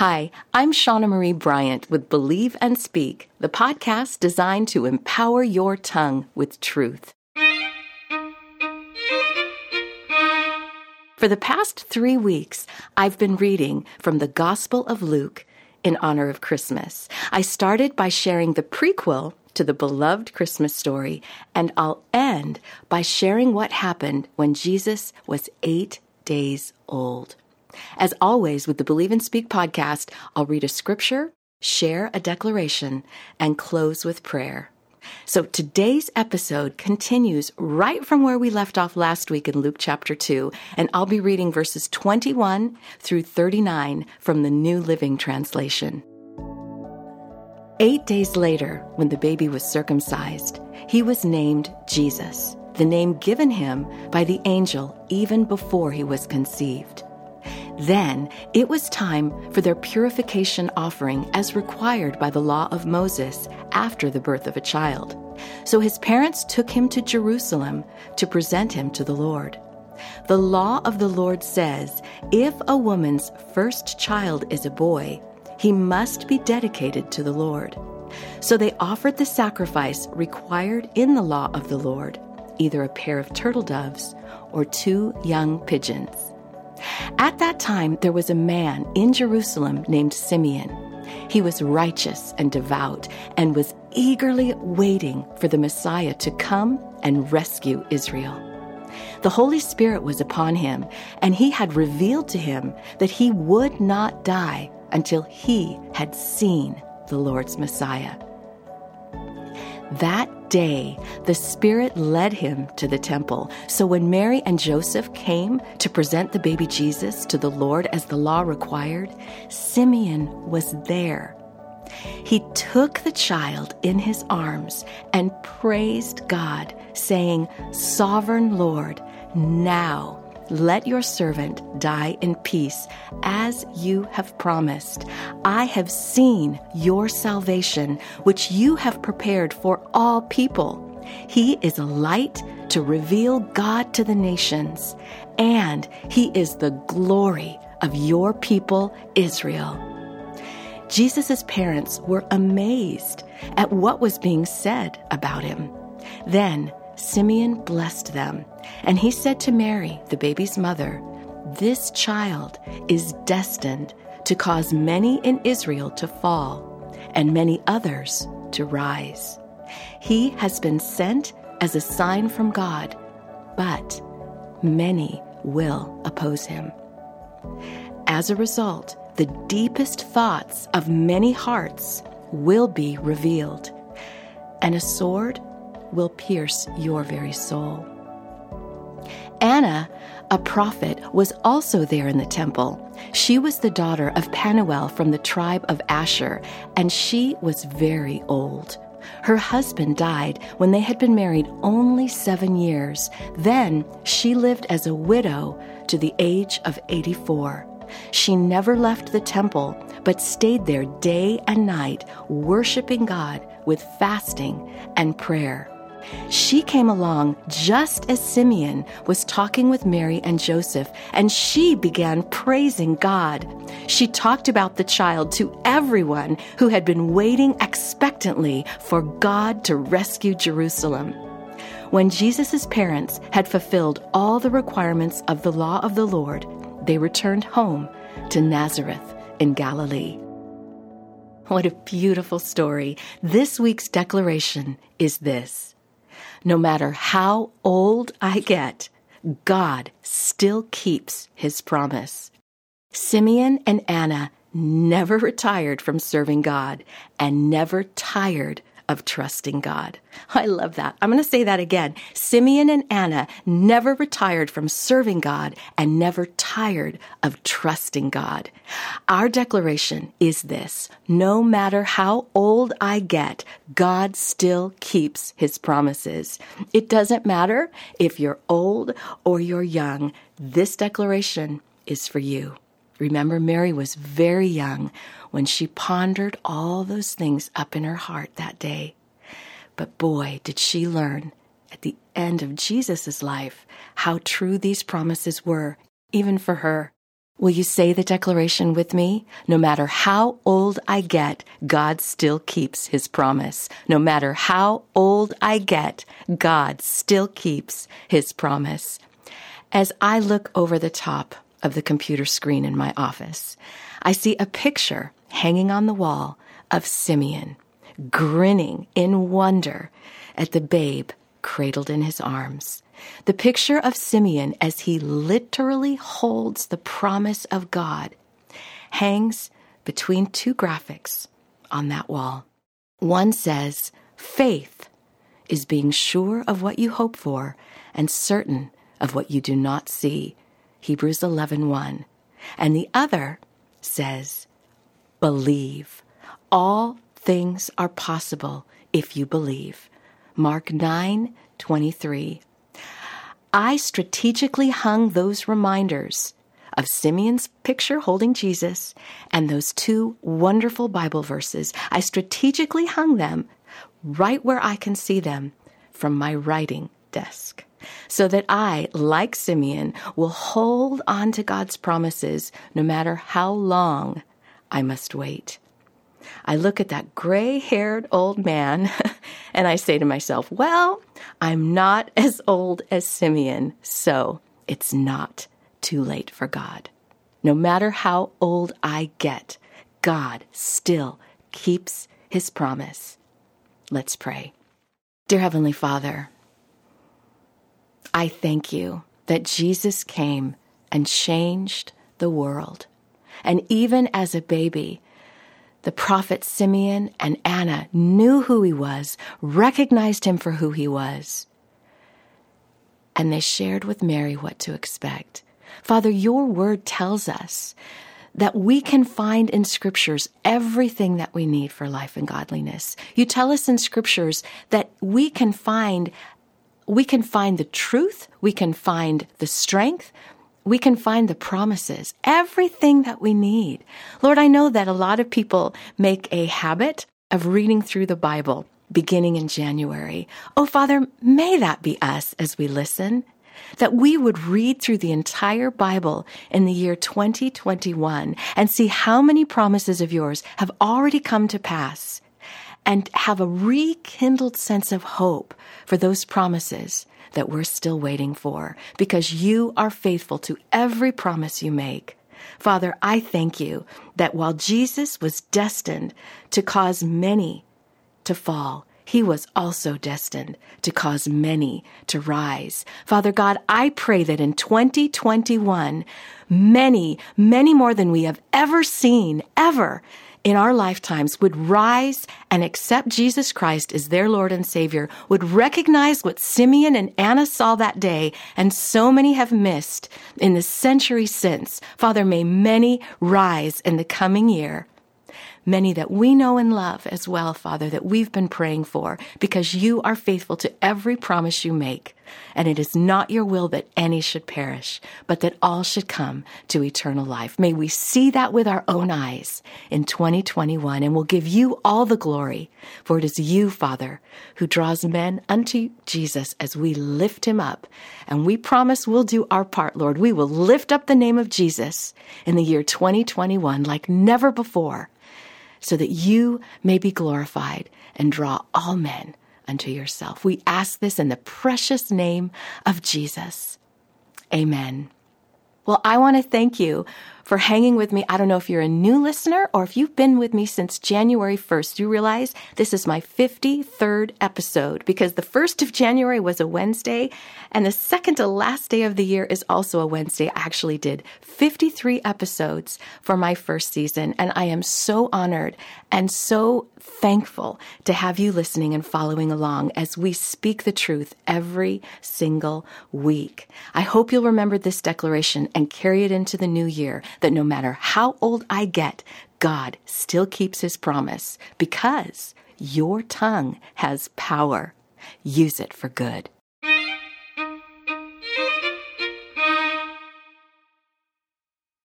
Hi, I'm Shauna Marie Bryant with Believe and Speak, the podcast designed to empower your tongue with truth. For the past three weeks, I've been reading from the Gospel of Luke in honor of Christmas. I started by sharing the prequel to the beloved Christmas story, and I'll end by sharing what happened when Jesus was eight days old. As always, with the Believe and Speak podcast, I'll read a scripture, share a declaration, and close with prayer. So today's episode continues right from where we left off last week in Luke chapter 2, and I'll be reading verses 21 through 39 from the New Living Translation. Eight days later, when the baby was circumcised, he was named Jesus, the name given him by the angel even before he was conceived. Then it was time for their purification offering as required by the law of Moses after the birth of a child. So his parents took him to Jerusalem to present him to the Lord. The law of the Lord says if a woman's first child is a boy, he must be dedicated to the Lord. So they offered the sacrifice required in the law of the Lord, either a pair of turtle doves or two young pigeons. At that time, there was a man in Jerusalem named Simeon. He was righteous and devout and was eagerly waiting for the Messiah to come and rescue Israel. The Holy Spirit was upon him, and he had revealed to him that he would not die until he had seen the Lord's Messiah. That day, the Spirit led him to the temple. So when Mary and Joseph came to present the baby Jesus to the Lord as the law required, Simeon was there. He took the child in his arms and praised God, saying, Sovereign Lord, now let your servant die in peace, as you have promised. I have seen your salvation, which you have prepared for all people. He is a light to reveal God to the nations, and He is the glory of your people, Israel. Jesus' parents were amazed at what was being said about him. Then Simeon blessed them, and he said to Mary, the baby's mother, This child is destined to cause many in Israel to fall, and many others to rise. He has been sent as a sign from God, but many will oppose him. As a result, the deepest thoughts of many hearts will be revealed, and a sword will pierce your very soul. Anna, a prophet, was also there in the temple. She was the daughter of Penuel from the tribe of Asher, and she was very old. Her husband died when they had been married only seven years. Then she lived as a widow to the age of 84. She never left the temple, but stayed there day and night, worshiping God with fasting and prayer. She came along just as Simeon was talking with Mary and Joseph, and she began praising God. She talked about the child to everyone who had been waiting expectantly for God to rescue Jerusalem. When Jesus' parents had fulfilled all the requirements of the law of the Lord, they returned home to Nazareth in Galilee. What a beautiful story. This week's declaration is this no matter how old I get, God still keeps his promise. Simeon and Anna never retired from serving God and never tired of trusting God. I love that. I'm going to say that again. Simeon and Anna never retired from serving God and never tired of trusting God. Our declaration is this no matter how old I get, God still keeps his promises. It doesn't matter if you're old or you're young, this declaration is for you. Remember, Mary was very young when she pondered all those things up in her heart that day. But boy, did she learn at the end of Jesus' life how true these promises were, even for her. Will you say the declaration with me? No matter how old I get, God still keeps his promise. No matter how old I get, God still keeps his promise. As I look over the top of the computer screen in my office, I see a picture hanging on the wall of Simeon, grinning in wonder at the babe cradled in his arms. The picture of Simeon as he literally holds the promise of God hangs between two graphics on that wall. One says, Faith is being sure of what you hope for and certain of what you do not see. Hebrews 11:1. And the other says, Believe. All things are possible if you believe. Mark 9:23. I strategically hung those reminders of Simeon's picture holding Jesus and those two wonderful Bible verses. I strategically hung them right where I can see them from my writing desk so that I, like Simeon, will hold on to God's promises no matter how long I must wait. I look at that gray haired old man and I say to myself, well, I'm not as old as Simeon, so it's not too late for God. No matter how old I get, God still keeps his promise. Let's pray. Dear Heavenly Father, I thank you that Jesus came and changed the world. And even as a baby, the prophet Simeon and Anna knew who he was, recognized him for who he was, and they shared with Mary what to expect. Father, your word tells us that we can find in scriptures everything that we need for life and godliness. You tell us in scriptures that we can find we can find the truth, we can find the strength, we can find the promises, everything that we need. Lord, I know that a lot of people make a habit of reading through the Bible beginning in January. Oh, Father, may that be us as we listen, that we would read through the entire Bible in the year 2021 and see how many promises of yours have already come to pass and have a rekindled sense of hope for those promises that we're still waiting for because you are faithful to every promise you make. Father, I thank you that while Jesus was destined to cause many to fall, he was also destined to cause many to rise. Father God, I pray that in 2021, many, many more than we have ever seen, ever, in our lifetimes would rise and accept Jesus Christ as their Lord and Savior, would recognize what Simeon and Anna saw that day, and so many have missed in the century since. Father, may many rise in the coming year many that we know and love as well, Father, that we've been praying for, because you are faithful to every promise you make. And it is not your will that any should perish, but that all should come to eternal life. May we see that with our own eyes in 2021, and we'll give you all the glory, for it is you, Father, who draws men unto Jesus as we lift him up. And we promise we'll do our part, Lord. We will lift up the name of Jesus in the year 2021 like never before so that you may be glorified and draw all men unto yourself. We ask this in the precious name of Jesus. Amen. Well, I want to thank you for hanging with me. I don't know if you're a new listener or if you've been with me since January 1st. You realize this is my 53rd episode because the 1st of January was a Wednesday and the second to last day of the year is also a Wednesday. I actually did 53 episodes for my first season and I am so honored and so thankful to have you listening and following along as we speak the truth every single week. I hope you'll remember this declaration and carry it into the new year that no matter how old I get, God still keeps his promise because your tongue has power. Use it for good.